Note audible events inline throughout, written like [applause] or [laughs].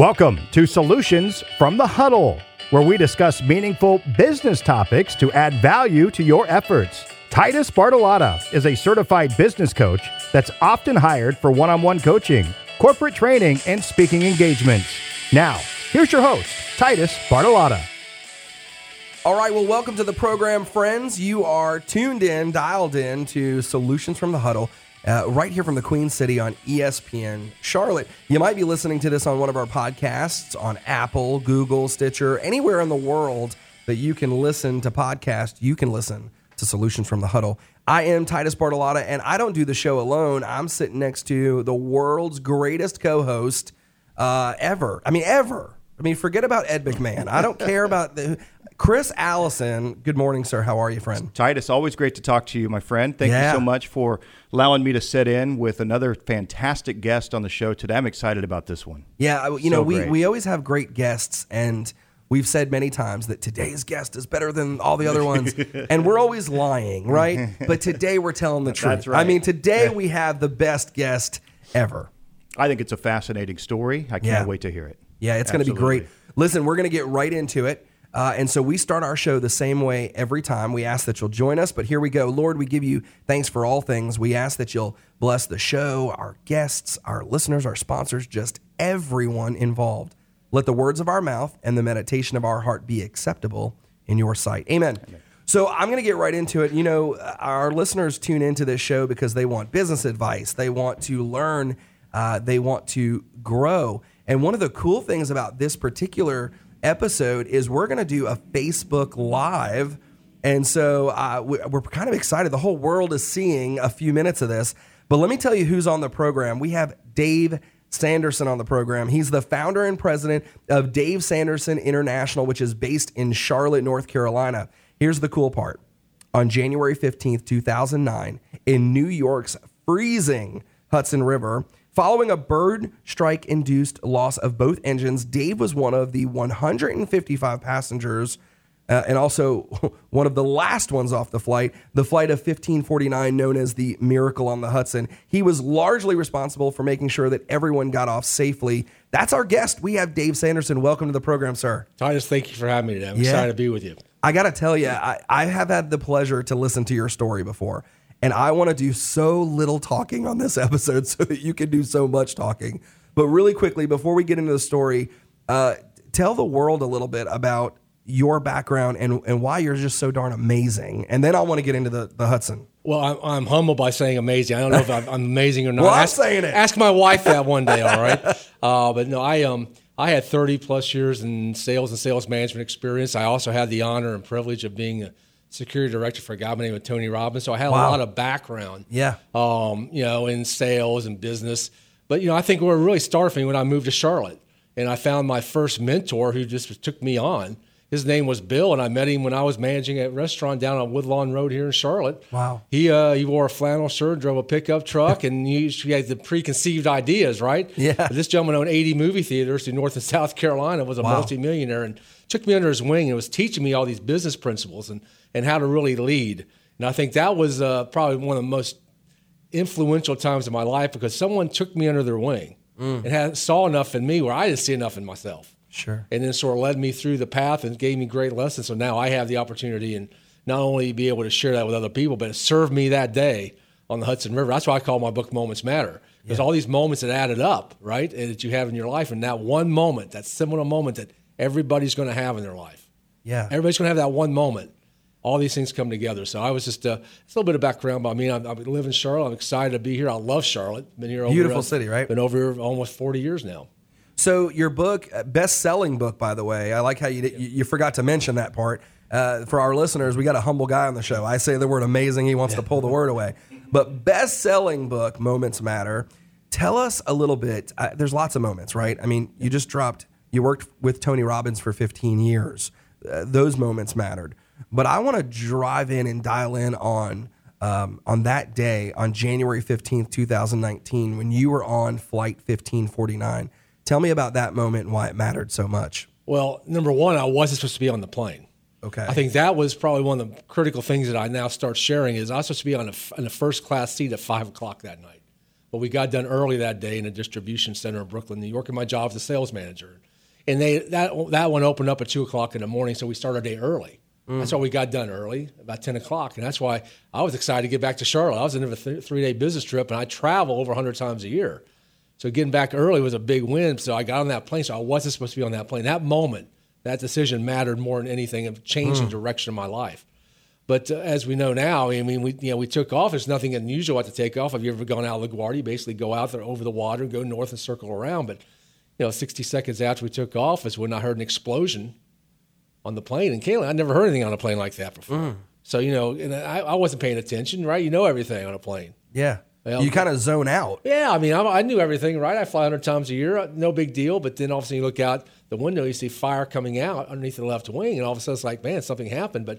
Welcome to Solutions from the Huddle, where we discuss meaningful business topics to add value to your efforts. Titus Bartolotta is a certified business coach that's often hired for one on one coaching, corporate training, and speaking engagements. Now, here's your host, Titus Bartolotta. All right, well, welcome to the program, friends. You are tuned in, dialed in to Solutions from the Huddle uh, right here from the Queen City on ESPN Charlotte. You might be listening to this on one of our podcasts on Apple, Google, Stitcher, anywhere in the world that you can listen to podcasts, you can listen to Solutions from the Huddle. I am Titus Bartolotta, and I don't do the show alone. I'm sitting next to the world's greatest co host uh, ever. I mean, ever. I mean, forget about Ed McMahon. I don't care about the. Chris Allison, good morning, sir. How are you, friend? Titus, always great to talk to you, my friend. Thank yeah. you so much for allowing me to sit in with another fantastic guest on the show today. I'm excited about this one. Yeah, you so know, we, we always have great guests, and we've said many times that today's guest is better than all the other ones, [laughs] and we're always lying, right? but today we're telling the [laughs] truth. Right. I mean, today [laughs] we have the best guest ever. I think it's a fascinating story. I can't yeah. wait to hear it. Yeah, it's going to be great. Listen, we're going to get right into it. Uh, and so we start our show the same way every time. We ask that you'll join us, but here we go. Lord, we give you thanks for all things. We ask that you'll bless the show, our guests, our listeners, our sponsors, just everyone involved. Let the words of our mouth and the meditation of our heart be acceptable in your sight. Amen. Amen. So I'm going to get right into it. You know, our listeners tune into this show because they want business advice, they want to learn, uh, they want to grow. And one of the cool things about this particular episode is we're going to do a Facebook Live. And so uh, we're kind of excited. The whole world is seeing a few minutes of this. But let me tell you who's on the program. We have Dave Sanderson on the program. He's the founder and president of Dave Sanderson International, which is based in Charlotte, North Carolina. Here's the cool part. On January 15th, 2009, in New York's freezing Hudson River, Following a bird strike induced loss of both engines, Dave was one of the 155 passengers uh, and also [laughs] one of the last ones off the flight, the flight of 1549, known as the Miracle on the Hudson. He was largely responsible for making sure that everyone got off safely. That's our guest. We have Dave Sanderson. Welcome to the program, sir. Titus, thank you for having me today. I'm yeah. excited to be with you. I got to tell you, I, I have had the pleasure to listen to your story before. And I want to do so little talking on this [laughs] episode so that you can do so much talking. But really quickly, before we get into the story, uh, tell the world a little bit about your background and, and why you're just so darn amazing. And then I want to get into the, the Hudson. Well, I'm, I'm humble by saying amazing. I don't know if I'm, I'm amazing or not. well, ask, I'm saying it. Ask my wife that one day, [laughs] all right? Uh, but no, I um I had 30 plus years in sales and sales management experience. I also had the honor and privilege of being a security director for a guy by the name of Tony Robbins. So I had wow. a lot of background, yeah, um, you know, in sales and business. But you know, I think we were really starting when I moved to Charlotte, and I found my first mentor who just took me on. His name was Bill, and I met him when I was managing a restaurant down on Woodlawn Road here in Charlotte. Wow. He uh, he wore a flannel shirt, drove a pickup truck, and he, he, had the preconceived ideas, right? Yeah. But this gentleman owned 80 movie theaters in North and South Carolina, was a wow. multimillionaire, and took me under his wing and was teaching me all these business principles and and how to really lead. And I think that was uh, probably one of the most influential times in my life because someone took me under their wing mm. and had, saw enough in me where I didn't see enough in myself. Sure. And then sort of led me through the path and gave me great lessons. So now I have the opportunity and not only be able to share that with other people, but it served me that day on the Hudson River. That's why I call my book Moments Matter. Because yeah. all these moments that added up, right, that you have in your life, and that one moment, that seminal moment that everybody's going to have in their life. Yeah. Everybody's going to have that one moment all these things come together. So I was just uh, a little bit of background. But I mean, I, I live in Charlotte. I'm excited to be here. I love Charlotte. Been here. Beautiful over, city, right? Been over here almost 40 years now. So your book, uh, best-selling book, by the way. I like how you you, you forgot to mention that part. Uh, for our listeners, we got a humble guy on the show. I say the word amazing. He wants yeah. to pull the [laughs] word away. But best-selling book, Moments Matter. Tell us a little bit. Uh, there's lots of moments, right? I mean, you just dropped. You worked with Tony Robbins for 15 years. Uh, those moments mattered. But I want to drive in and dial in on um, on that day on January 15th, 2019, when you were on flight 1549. Tell me about that moment and why it mattered so much. Well, number one, I wasn't supposed to be on the plane. Okay. I think that was probably one of the critical things that I now start sharing is I was supposed to be on a, in a first class seat at five o'clock that night. But we got done early that day in a distribution center in Brooklyn, New York, and my job was a sales manager. And they that that one opened up at two o'clock in the morning, so we started a day early. That's why we got done early, about ten o'clock, and that's why I was excited to get back to Charlotte. I was in a th- three day business trip, and I travel over hundred times a year. So getting back early was a big win. So I got on that plane. So I wasn't supposed to be on that plane. That moment, that decision mattered more than anything. It changed the direction of my life. But uh, as we know now, I mean, we you know we took off. There's nothing unusual at the takeoff. Have you ever gone out of LaGuardia? You basically go out there over the water and go north and circle around. But you know, 60 seconds after we took off is when I heard an explosion on the plane. And Kayla, I never heard anything on a plane like that before. So you know, and I, I wasn't paying attention, right? You know everything on a plane. Yeah. Well, you kind of zone out. Yeah, I mean, I, I knew everything, right? I fly 100 times a year, uh, no big deal. But then all of a sudden you look out the window, you see fire coming out underneath the left wing, and all of a sudden it's like, man, something happened. But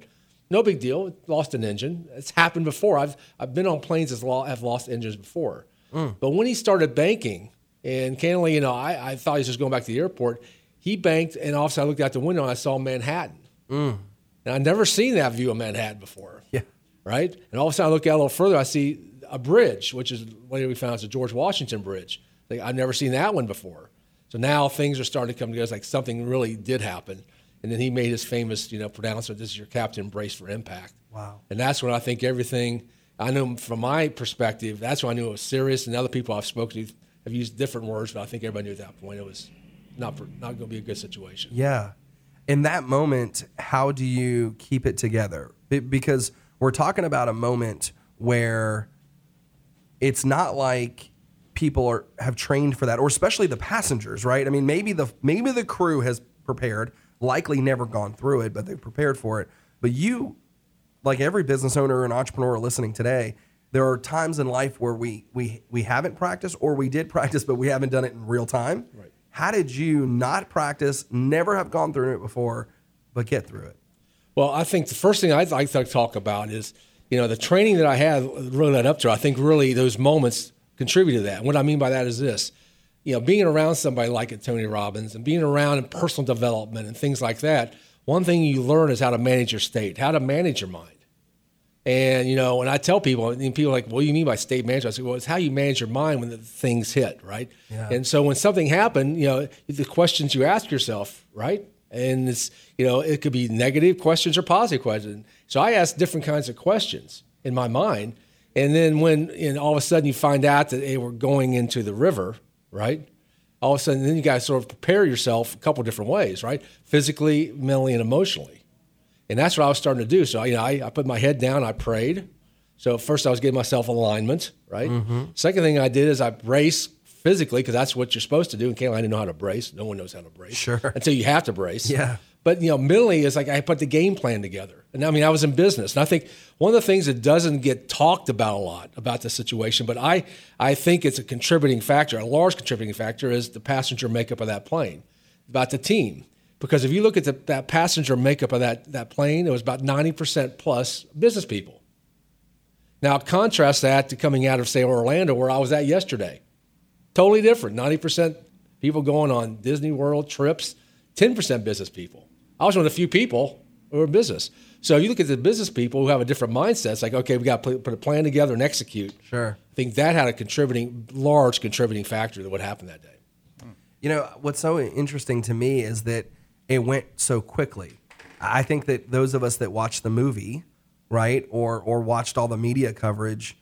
no big deal. Lost an engine. It's happened before. I've I've been on planes that have lost engines before. But when he started banking, and candidly, you know, I, I thought he was just going back to the airport. He banked, and all of a sudden I looked out the window and I saw Manhattan. Mm. And I'd never seen that view of Manhattan before Yeah. right? And all of a sudden, I look out a little further, I see a bridge, which is later we found it's a George Washington Bridge. Like, I've never seen that one before. So now things are starting to come together. It's like something really did happen. And then he made his famous, you know, pronouncement, "This is your captain, brace for impact." Wow. And that's when I think everything. I knew from my perspective, that's when I knew it was serious. And other people I've spoken to have used different words, but I think everybody knew at that point it was not not going to be a good situation. Yeah. In that moment, how do you keep it together? Because we're talking about a moment where it's not like people are have trained for that, or especially the passengers, right? I mean, maybe the maybe the crew has prepared, likely never gone through it, but they've prepared for it. But you, like every business owner and entrepreneur listening today, there are times in life where we we we haven't practiced, or we did [laughs] practice, but we haven't done it in real time. Right. How did you not practice, never have gone through it before, but get through it? Well, I think the first thing I'd like to talk about is, you know, the training that I had really led up to. I think really those moments contributed to that. And what I mean by that is this, you know, being around somebody like a Tony Robbins and being around in personal development and things like that. One thing you learn is how to manage your state, how to manage your mind. And you know, when I tell people, and people are like, "What do you mean by state management?" I say, "Well, it's how you manage your mind when the things hit, right?" Yeah. And so when something happened, you know, the questions you ask yourself, right? And it's you know, it could be negative questions or positive questions. So I ask different kinds of questions in my mind, and then when and all of a sudden you find out that they were going into the river, right? All of a sudden, then you got to sort of prepare yourself a couple different ways, right? Physically, mentally, and emotionally. And that's what I was starting to do. So, you know, I, I put my head down, I prayed. So, first, I was getting myself alignment, right? Mm-hmm. Second thing I did is I brace physically, because that's what you're supposed to do. And Kayla, I didn't know how to brace. No one knows how to brace. Sure. [laughs] Until you have to brace. Yeah. But, you know, mentally, it's like I put the game plan together. And I mean, I was in business. And I think one of the things that doesn't get talked about a lot about the situation, but I, I think it's a contributing factor, a large contributing factor, is the passenger makeup of that plane, about the team. Because if you look at the, that passenger makeup of that, that plane, it was about 90% plus business people. Now, contrast that to coming out of, say, Orlando, where I was at yesterday. Totally different. 90% people going on Disney World trips, 10% business people. I was one of the few people who were in business. So you look at the business people who have a different mindset. It's like, okay, we got to put a plan together and execute. Sure. I think that had a contributing, large contributing factor to what happened that day. Hmm. You know, what's so interesting to me is that it went so quickly. I think that those of us that watched the movie, right, or or watched all the media coverage,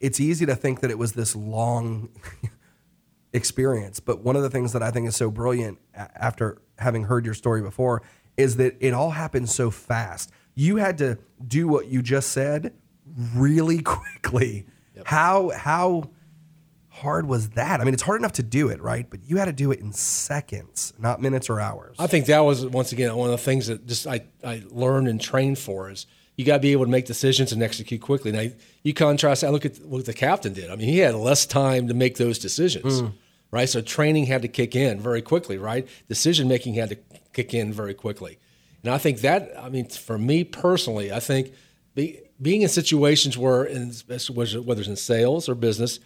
it's easy to think that it was this long [laughs] experience. But one of the things that I think is so brilliant after having heard your story before is that it all happened so fast. You had to do what you just said really [laughs] quickly. How how hard was that? I mean, it's hard enough to do it, right? But you had to do it in seconds, not minutes or hours. I think that was once again one of the things that just I, I learned and trained for is you got to be able to make decisions and execute quickly. Now you contrast. I look at what the captain did. I mean, he had less time to make those decisions, mm. right? So training had to kick in very quickly, right? Decision making had to kick in very quickly, and I think that I mean, for me personally, I think be, being in situations where, in, whether it's in sales or business,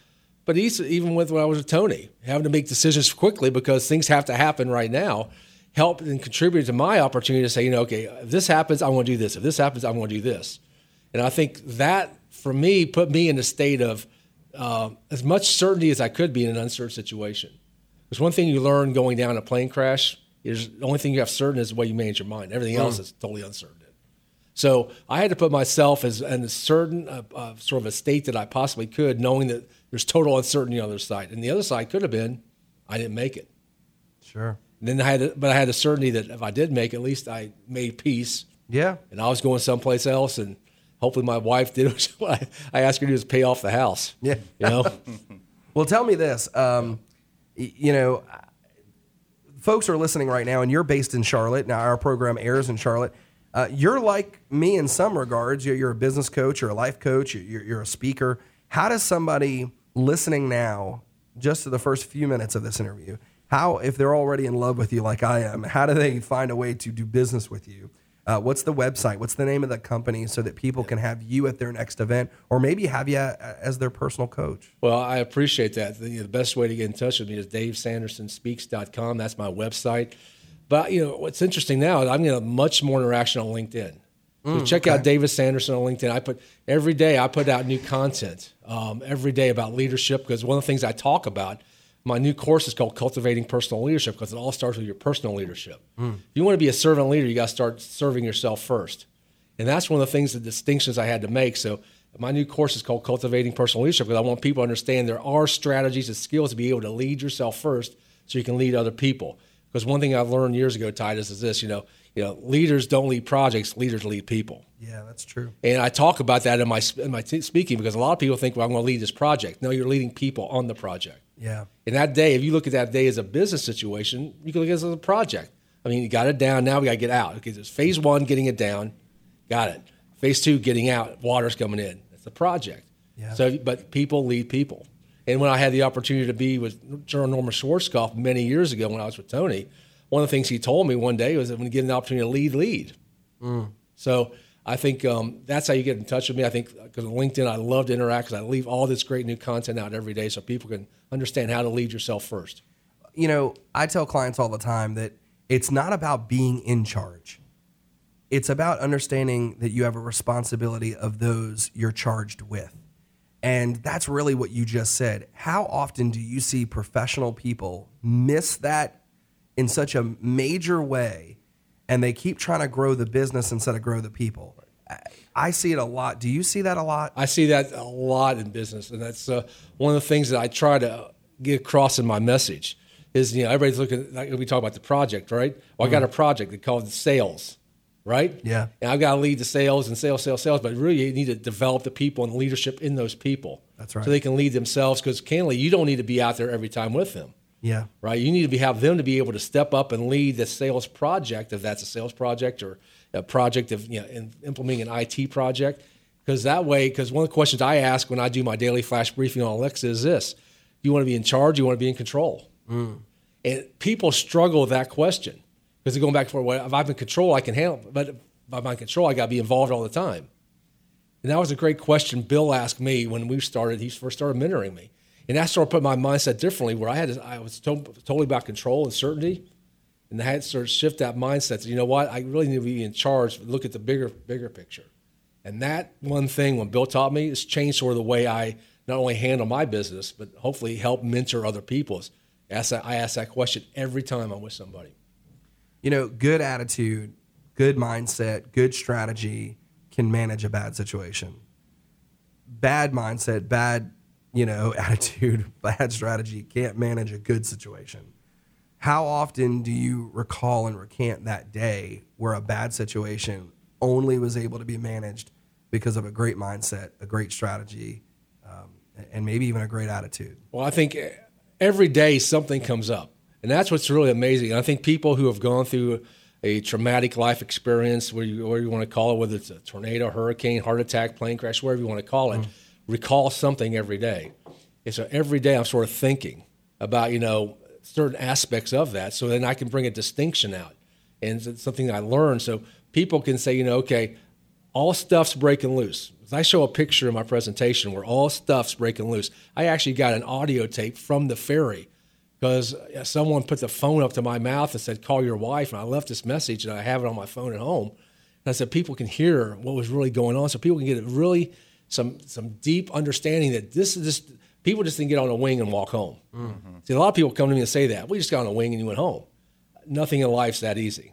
but even with when I was with Tony, having to make decisions quickly because things have to happen right now, helped and contributed to my opportunity to say, you know, okay, if this happens, I want to do this. If this happens, I want to do this. And I think that for me put me in a state of uh, as much certainty as I could be in an uncertain situation. Because one thing you learn going down a plane crash is the only thing you have certain is the way you manage your mind. Everything else is totally uncertain. So I had to put myself as in a certain uh, uh, sort of a state that I possibly could, knowing that there's total uncertainty on the other side. And the other side could have been, I didn't make it. Sure. And then I had, to, but I had the certainty that if I did make, it, at least I made peace. Yeah. And I was going someplace else, and hopefully my wife did [laughs] what I asked her to do is pay off the house. Yeah. You know. [laughs] Well, tell me this. Um, y- you know, folks are listening right now, and you're based in Charlotte. Now, our program airs in Charlotte. Uh, you're like me in some regards. You're, you're a business coach, you're a life coach, you're, you're a speaker. How does somebody listening now, just to the first few minutes of this interview, how, if they're already in love with you like I am, how do they find a way to do business with you? Uh, what's the website? What's the name of the company so that people can have you at their next event or maybe have you as their personal coach? Well, I appreciate that. The, the best way to get in touch with me is davesandersonspeaks.com. That's my website. But you know what's interesting now is I'm getting much more interaction on LinkedIn. So check out Davis Sanderson on LinkedIn. I put every day I put out new content um, every day about leadership because one of the things I talk about. My new course is called Cultivating Personal Leadership because it all starts with your personal leadership. If you want to be a servant leader, you got to start serving yourself first. And that's one of the things, the distinctions I had to make. So my new course is called Cultivating Personal Leadership because I want people to understand there are strategies and skills to be able to lead yourself first so you can lead other people. Because one thing I've learned years ago, Titus, is this, you know, you know, leaders don't lead projects, leaders lead people. Yeah, that's true. And I talk about that in my in my t- speaking because a lot of people think, well, I'm going to lead this project. No, you're leading people on the project. Yeah. And that day, if you look at that day as a business situation, you can look at it as a project. I mean, you got it down. Now we got to get out. Okay, there's phase one, getting it down. Got it. Phase two, getting out. Water's coming in. It's a project. Yeah. So, but people lead people. And when I had the opportunity to be with General Norman Schwarzkopf many years ago when I was with Tony, one of the things he told me one day was that when you get an opportunity to lead, lead. So I think um, that's how you get in touch with me. I think because on LinkedIn, I love to interact because I leave all this great new content out every day so people can understand how to lead yourself first. you know, I tell clients all the time that it's not about being in charge. It's about understanding that you have a responsibility of those you're charged with. And that's really what you just said. How often do you see professional people miss that in such a major way and they keep trying to grow the business instead of grow the people? I- see it a lot. Do you see that a lot? I see that a lot in business, and that's uh, one of the things that I try to get across in my message. Is you know everybody's looking like we talk about the project, right? Well, I got a project they call it sales, right? Yeah. And I've got to lead the sales and sales, sales, sales, but really you need to develop the people and leadership in those people. That's right. So they can lead themselves because candidly, you don't need to be out there every time with them Yeah. right? You need to be have them to be able to step up and lead the sales project, if that's a sales project or a project of you know in, implementing an IT project. Because that way, because one of the questions I ask when I do my daily flash briefing on Alexa is this: You want to be in charge? You want to be in control? Mm. And people struggle with that question because going back for if I'm in control, I can handle. But by I'm control, I got to be involved all the time. And that was a great question Bill asked me when we started. He first started mentoring me, and that started putting my mindset differently. Where I had, I was to, totally about control and certainty, and I had to sort of shift that mindset. To, you know what? I really need to be in charge. Look at the bigger, bigger picture. And that one thing, when Bill taught me, has changed sort of the way I not only handle my business, but hopefully help mentor other people. That, I ask that question every time I'm with somebody. You know, good attitude, good mindset, good strategy can manage a bad situation. Bad mindset, bad, you know, [laughs] attitude, bad strategy can't manage a good situation. How often do you recall and recant that day where a bad situation only was able to be managed because of a great mindset, a great strategy, um, and maybe even a great attitude? Well, I think every day something comes up. And that's what's really amazing. I think people who have gone through a traumatic life experience, where you, whatever you want to call it, whether it's a tornado, hurricane, heart attack, plane crash, whatever you want to call it, mm. recall something every day. And so every day I'm sort of thinking about, you know, certain aspects of that so then I can bring a distinction out. And it's something I learned. So people can say, you know, okay, all stuff's breaking loose. I show a picture in my presentation where all stuff's breaking loose, I actually got an audio tape from the ferry because someone put the phone up to my mouth and said, "Call your wife." And I left this message, and I have it on my phone at home. And I said, people can hear what was really going on, so people can get really some some deep understanding that this is just People just didn't get on a wing and walk home. Mm-hmm. See, a lot of people come to me and say that we just got on a wing and you went home. Nothing in life's that easy.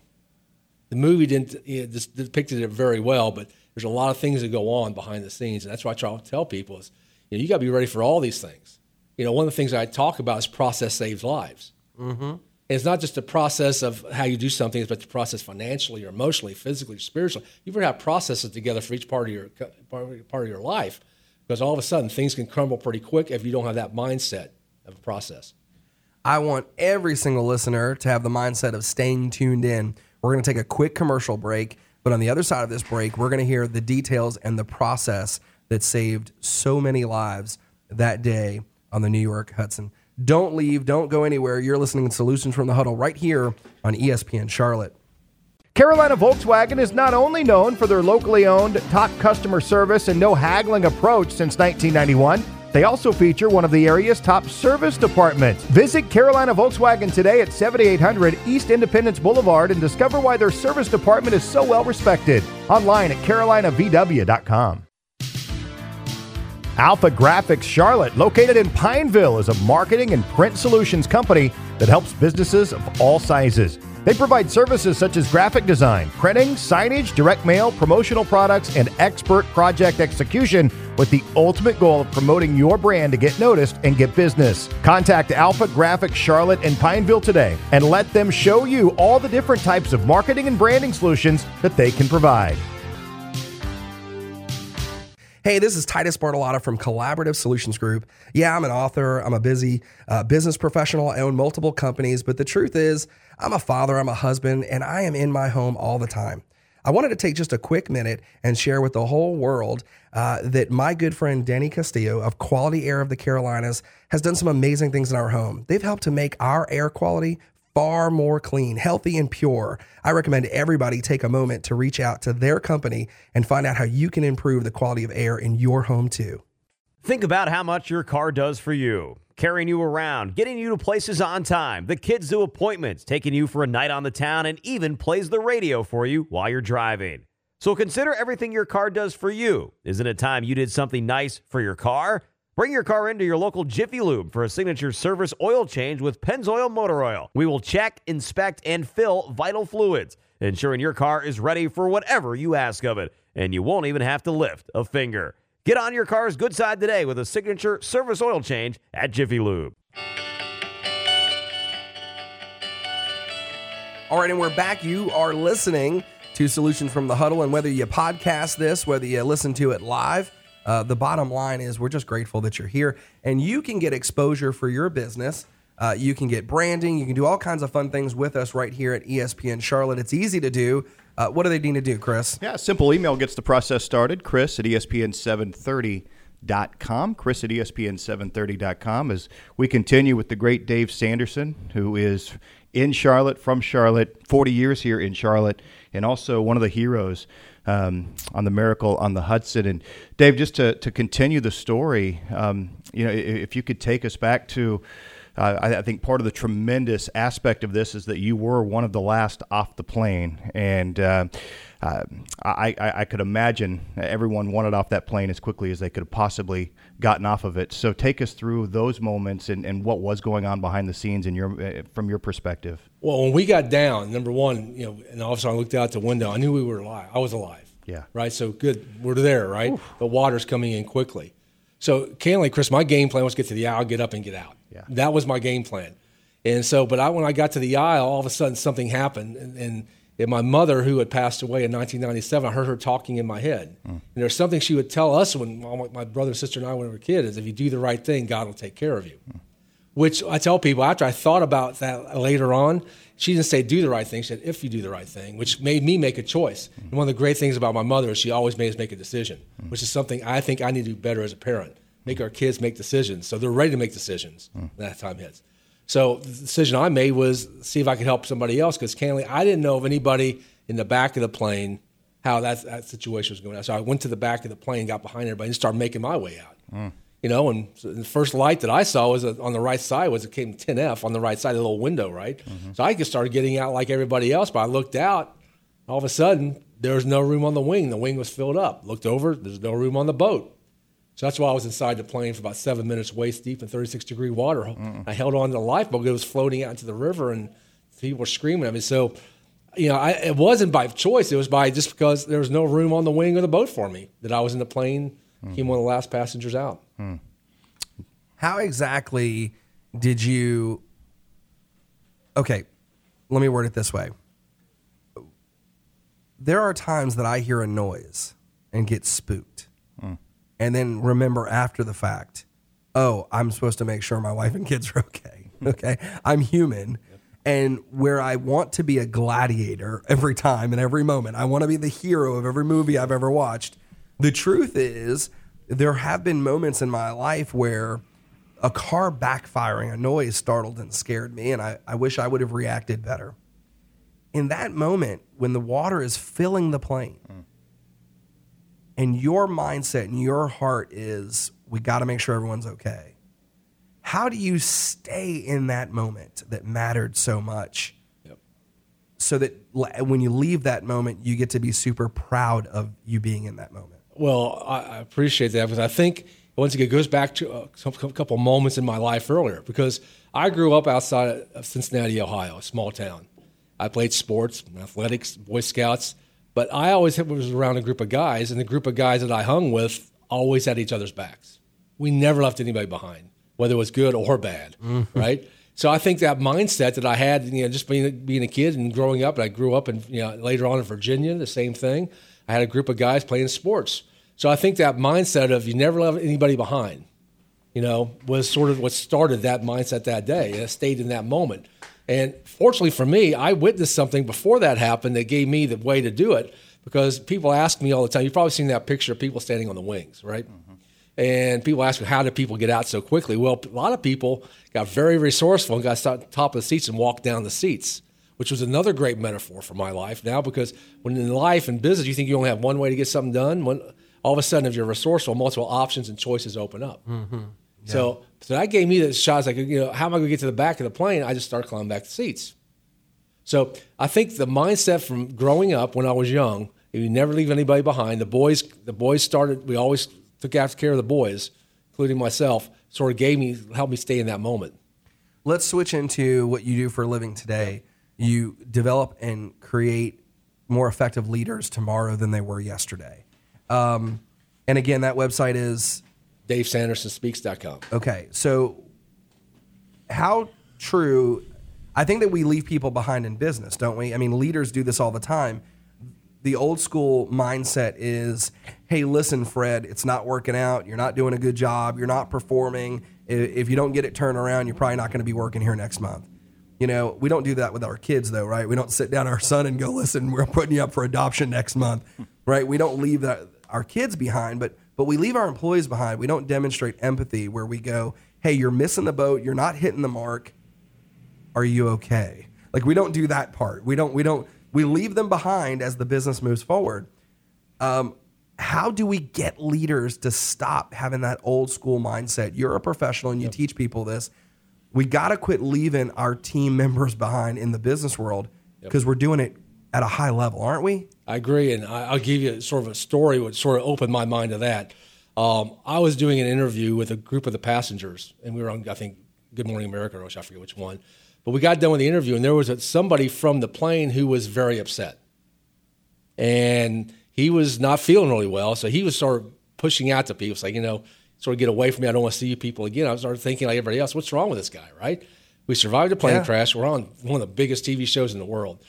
The movie didn't it depicted it very well, but there's a lot of things that go on behind the scenes, and that's why I try to tell people is you know you got to be ready for all these things. You know, one of the things I talk about is process saves lives. Mm-hmm. it's not just the process of how you do something, but the process financially or emotionally, physically, spiritually. You've got to have processes together for each part of your part of your life, because all of a sudden things can crumble pretty quick if you don't have that mindset of a process. I want every single listener to have the mindset of staying tuned in. We're going to take a quick commercial break, but on the other side of this break, we're going to hear the details and the process that saved so many lives that day on the New York Hudson. Don't leave, don't go anywhere. You're listening to Solutions from the Huddle right here on ESPN Charlotte. Carolina Volkswagen is not only known for their locally owned, top customer service, and no haggling approach since 1991. They also feature one of the area's top service departments. Visit Carolina Volkswagen today at 7800 East Independence Boulevard and discover why their service department is so well respected. Online at carolinavw.com. Alpha Graphics Charlotte, located in Pineville, is a marketing and print solutions company that helps businesses of all sizes. They provide services such as graphic design, printing, signage, direct mail, promotional products, and expert project execution with the ultimate goal of promoting your brand to get noticed and get business. Contact Alpha Graphics Charlotte and Pineville today and let them show you all the different types of marketing and branding solutions that they can provide. Hey, this is Titus Bartolotta from Collaborative Solutions Group. Yeah, I'm an author, I'm a busy uh, business professional, I own multiple companies, but the truth is, I'm a father, I'm a husband, and I am in my home all the time. I wanted to take just a quick minute and share with the whole world uh, that my good friend Danny Castillo of Quality Air of the Carolinas has done some amazing things in our home. They've helped to make our air quality far more clean, healthy, and pure. I recommend everybody take a moment to reach out to their company and find out how you can improve the quality of air in your home too. Think about how much your car does for you. Carrying you around, getting you to places on time, the kids do appointments, taking you for a night on the town, and even plays the radio for you while you're driving. So consider everything your car does for you. Isn't it time you did something nice for your car? Bring your car into your local Jiffy Lube for a signature service oil change with Pennzoil Motor Oil. We will check, inspect, and fill vital fluids, ensuring your car is ready for whatever you ask of it, and you won't even have to lift a finger. Get on your car's good side today with a signature service oil change at Jiffy Lube. All right, and we're back. You are listening to Solutions from the Huddle, and whether you podcast this, whether you listen to it live, uh, the bottom line is we're just grateful that you're here and you can get exposure for your business. Uh, you can get branding. You can do all kinds of fun things with us right here at ESPN Charlotte. It's easy to do. Uh, what do they need to do, Chris? Yeah, simple email gets the process started. Chris at ESPN730.com. Chris at ESPN730.com as we continue with the great Dave Sanderson, who is in Charlotte, from Charlotte, 40 years here in Charlotte, and also one of the heroes um, on the Miracle on the Hudson. And Dave, just to, to continue the story, um, you know, if you could take us back to, uh, I, I, think part of the tremendous aspect of this is that you were one of the last off the plane, and uh, uh, I, I, I, could imagine everyone wanted off that plane as quickly as they could have possibly gotten off of it. So take us through those moments and, and what was going on behind the scenes in your uh, from your perspective. Well, when we got down, number one, you know, and all of a sudden I looked out the window, I knew we were alive. I was alive. Yeah. Right. So good. We're there. Right. Oof. The water's coming in quickly. So candidly, Chris, my game plan was get to the aisle, get up, and get out. Yeah. That was my game plan. And so, but I, when I got to the aisle, all of a sudden something happened, and, and, and my mother, who had passed away in 1997, I heard her talking in my head. Mm. And there's something she would tell us when my brother, sister, and I, when we were kids, is if you do the right thing, God will take care of you. Mm. Which I tell people after I thought about that later on, she didn't say do the right thing. She said if you do the right thing, which made me make a choice. Mm-hmm. And one of the great things about my mother is she always made us make a decision, mm-hmm. which is something I think I need to do better as a parent. Make our kids make decisions so they're ready to make decisions mm-hmm. when that time hits. So the decision I made was see if I could help somebody else because candidly I didn't know of anybody in the back of the plane how that, that situation was going. So I went to the back of the plane, got behind everybody, and started making my way out. You know, and the first light that I saw was on the right side was it came 10F on the right side, of the little window, right? Mm-hmm. So I just started getting out like everybody else, but I looked out, all of a sudden there was no room on the wing. The wing was filled up. Looked over, there's no room on the boat. So that's why I was inside the plane for about seven minutes, waist deep in 36 degree water. Mm. I held on to the lifeboat; it was floating out into the river, and people were screaming at me. So, you know, I, it wasn't by choice; it was by just because there was no room on the wing of the boat for me. That I was in the plane, mm. came one of the last passengers out. Mm. How exactly did you? Okay, let me word it this way. There are times that I hear a noise and get spooked and then remember after the fact, oh, I'm supposed to make sure my wife and kids are okay. [laughs] Okay. I'm human. And where I want to be a gladiator every time and every moment, I want to be the hero of every movie I've ever watched. The truth is, there have been moments in my life where a car backfiring, a noise startled and scared me, and I, I wish I would have reacted better. In that moment, when the water is filling the plane, mm and your mindset and your heart is we got to make sure everyone's okay. How do you stay in that moment that mattered so much? Yep. So that when you leave that moment, you get to be super proud of you being in that moment. Well, I appreciate that because I think once again it goes back to a couple moments in my life earlier because I grew up outside of Cincinnati, Ohio, a small town. I played sports, athletics, Boy Scouts. But I always was around a group of guys, and the group of guys that I hung with always had each other's backs. We never left anybody behind, whether it was good or bad, mm-hmm. right? So I think that mindset that I had, you know, just being being a kid and growing up, and I grew up and you know later on in Virginia, the same thing. I had a group of guys playing sports. So I think that mindset of you never left anybody behind, you know, was sort of what started that mindset that day. And it stayed in that moment. And fortunately for me, I witnessed something before that happened that gave me the way to do it because people ask me all the time. You've probably seen that picture of people standing on the wings, right? Mm-hmm. And people ask me, how did people get out so quickly? Well, a lot of people got very resourceful and got the top of the seats and walked down the seats, which was another great metaphor for my life now because when in life and business you think you only have one way to get something done, when all of a sudden if you're resourceful, multiple options and choices open up. Mm-hmm. Yeah. So, so that gave me the shots. Like, you know, how am I going to get to the back of the plane? I just start climbing back the seats. So I think the mindset from growing up when I was young, you never leave anybody behind. The boys, the boys started. We always took after care of the boys, including myself. Sort of gave me, helped me stay in that moment. Let's switch into what you do for a living today. You develop and create more effective leaders tomorrow than they were yesterday. Um, and again, that website is DaveSandersonSpeaks.com. Okay, so how true? I think that we leave people behind in business, don't we? I mean, leaders do this all the time. The old school mindset is, hey, listen, Fred, it's not working out. You're not doing a good job. You're not performing. If you don't get it turned around, you're probably not going to be working here next month. You know, we don't do that with our kids, though, right? We don't sit down our son and go, listen, we're putting you up for adoption next month, right? We don't leave that, our kids behind, but but we leave our employees behind. We don't demonstrate empathy where we go, hey, you're missing the boat, you're not hitting the mark. Are you okay? Like we don't do that part. We don't, we don't, we leave them behind as the business moves forward. Um, how do we get leaders to stop having that old school mindset? You're a professional and you yep. teach people this. We got to quit leaving our team members behind in the business world because yep. we're doing it at a high level, aren't we? I agree, and I'll give you sort of a story which sort of opened my mind to that. Um, I was doing an interview with a group of the passengers, and we were on, I think, Good Morning America, or I forget which one. But we got done with the interview, and there was a, somebody from the plane who was very upset, and he was not feeling really well. So he was sort of pushing out to people, like, you know, sort of get away from me. I don't want to see you people again. I started thinking like everybody else, what's wrong with this guy, right? We survived a plane yeah. crash. We're on one of the biggest TV shows in the world.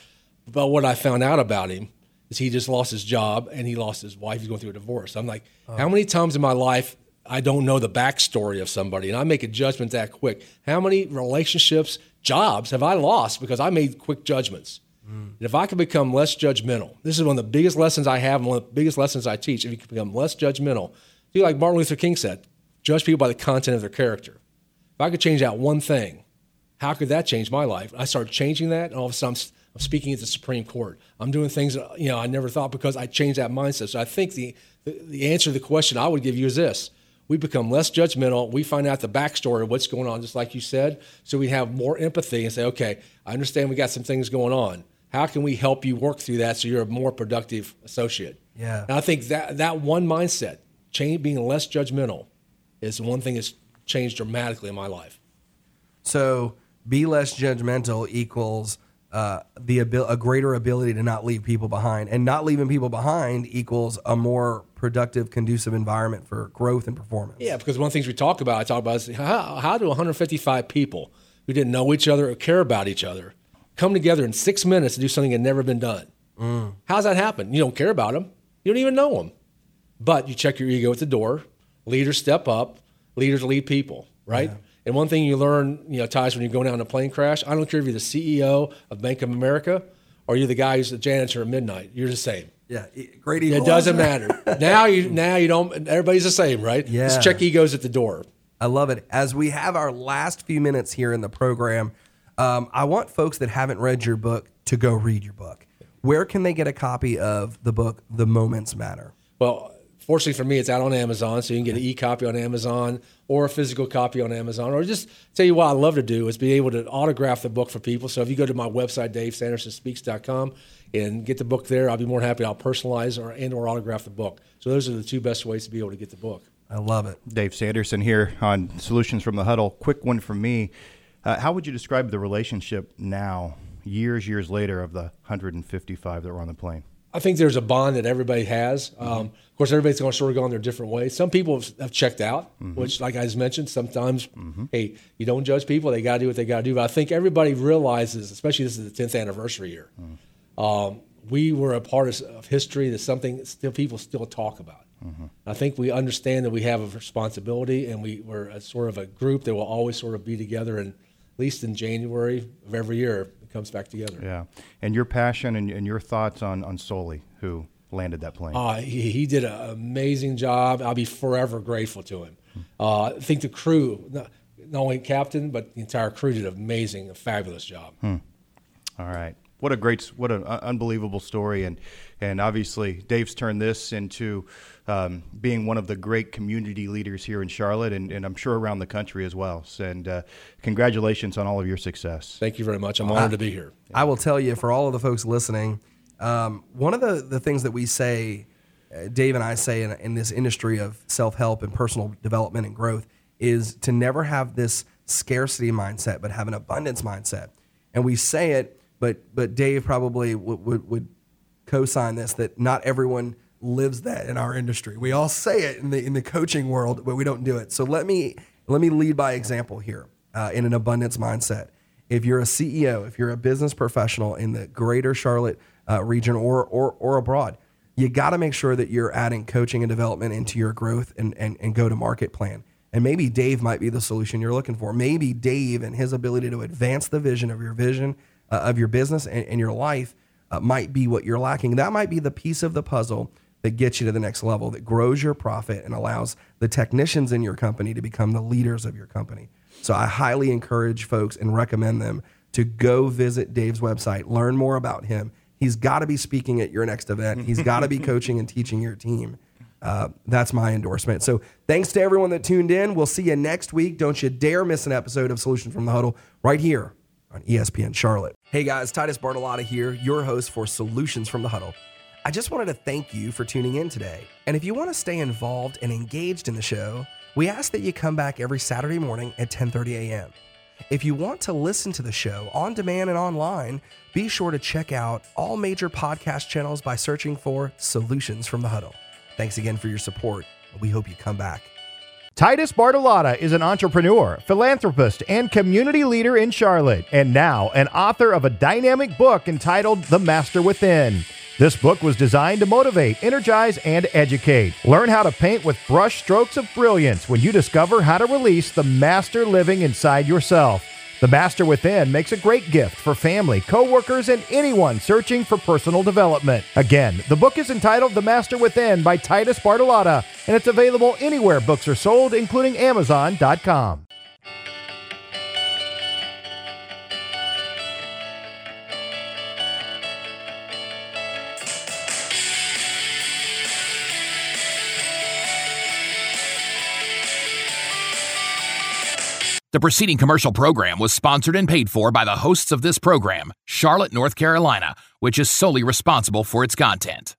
But what I found out about him is he just lost his job and he lost his wife. He's going through a divorce. I'm like, oh. how many times in my life I don't know the backstory of somebody and I make a judgment that quick? How many relationships, jobs have I lost because I made quick judgments? Mm. if I can become less judgmental, this is one of the biggest lessons I have and one of the biggest lessons I teach. If you can become less judgmental, do like Martin Luther King said, judge people by the content of their character. If I could change that one thing, how could that change my life? I started changing that, and all of a sudden I'm speaking at the Supreme Court. I'm doing things that, you know I never thought because I changed that mindset. So I think the, the, the answer to the question I would give you is this: we become less judgmental. We find out the backstory of what's going on, just like you said. So we have more empathy and say, okay, I understand we got some things going on. How can we help you work through that so you're a more productive associate? Yeah. And I think that that one mindset change, being less judgmental is one thing that's changed dramatically in my life. So be less judgmental equals uh, the abil- a greater ability to not leave people behind, and not leaving people behind equals a more productive, conducive environment for growth and performance. Yeah, because one of the things we talk about, I talk about is how, how do 155 people who didn't know each other or care about each other come together in six minutes to do something that had never been done? Mm. How's that happen? You don't care about them. You don't even know them. But you check your ego at the door. Leaders step up. Leaders lead people, right? Yeah. And one thing you learn, you know, Titus, when you're going down in a plane crash, I don't care if you're the CEO of Bank of America or you're the guy who's the janitor at midnight. You're the same. Yeah, great. It doesn't matter. now you [laughs] now you don't. Everybody's the same, right? Yeah. Just check egos at the door. I love it. As we have our last few minutes here in the program, um, I want folks that haven't read your book to go read your book. Where can they get a copy of the book, The Moments Matter? Well, Fortunately for me, it's out on Amazon, so you can get an e-copy on Amazon or a physical copy on Amazon. Or just tell you what I love to do is be able to autograph the book for people. So if you go to my website, davesandersonspeaks.com, and get the book there, I'll be more than happy. I'll personalize or and or autograph the book. So those are the two best ways to be able to get the book. I love it. Dave Sanderson here on Solutions from the Huddle. Quick one from me. Uh, how would you describe the relationship now, years, years later, of the 155 that were on the plane? I think there's a bond that everybody has. Mm-hmm. Um, of course, everybody's going to sort of go on their different ways. Some people have checked out, mm-hmm. which, like I just mentioned, sometimes, mm-hmm. hey, you don't judge people; they got to do what they got to do. But I think everybody realizes, especially this is the 10th anniversary year, mm. um, we were a part of, of history that's something still people still talk about. Mm-hmm. I think we understand that we have a responsibility, and we, we're a, sort of a group that will always sort of be together, and at least in January of every year, comes back together. Yeah, and your passion and, and your thoughts on on Sully, who landed that plane. Uh, he, he did an amazing job. I'll be forever grateful to him. Uh, I think the crew, not, not, only captain, but the entire crew did an amazing, a fabulous job. Hmm. All right. What a great, what an unbelievable story, and and obviously Dave's turned this into um, being one of the great community leaders here in Charlotte, and, and I'm sure around the country as well. And uh, congratulations on all of your success. Thank you very much. I'm honored I, to be here. I will tell you, for all of the folks listening, um, one of the, the things that we say, uh, Dave and I say in, in this industry of self help and personal development and growth, is to never have this scarcity mindset, but have an abundance mindset. And we say it, but but Dave probably w- would, would co-sign this that not everyone lives that in our industry. We all say it in the in the coaching world, but we don't do it. So let me let me lead by example here uh, in an abundance mindset. If you're a CEO, if you're a business professional in the greater Charlotte uh, region or, or or abroad, you got to make sure that you're adding coaching and development into your growth and, and, and go to market plan. And maybe Dave might be the solution you're looking for. Maybe Dave and his ability to advance the vision of your vision uh, of your business and, and your life uh, might be what you're lacking. That might be the piece of the puzzle that gets you to the next level, that grows your profit and allows the technicians in your company to become the leaders of your company. So I highly encourage folks and recommend them to go visit Dave's website, learn more about him. He's got to be speaking at your next event. He's got to be [laughs] coaching and teaching your team. Uh, that's my endorsement. So thanks to everyone that tuned in. We'll see you next week. Don't you dare miss an episode of Solution from the Huddle right here on ESPN Charlotte. Hey guys, Titus Bartolotta here, your host for Solutions from the Huddle. I just wanted to thank you for tuning in today. And if you want to stay involved and engaged in the show, we ask that you come back every Saturday morning at 10:30 a.m. If you want to listen to the show on demand and online, be sure to check out all major podcast channels by searching for Solutions from the Huddle. Thanks again for your support. We hope you come back. Titus Bartolotta is an entrepreneur, philanthropist, and community leader in Charlotte, and now an author of a dynamic book entitled The Master Within. This book was designed to motivate, energize, and educate. Learn how to paint with brush strokes of brilliance when you discover how to release the master living inside yourself. The Master Within makes a great gift for family, coworkers, and anyone searching for personal development. Again, the book is entitled The Master Within by Titus Bartolotta, and it's available anywhere books are sold, including Amazon.com. The preceding commercial program was sponsored and paid for by the hosts of this program, Charlotte, North Carolina, which is solely responsible for its content.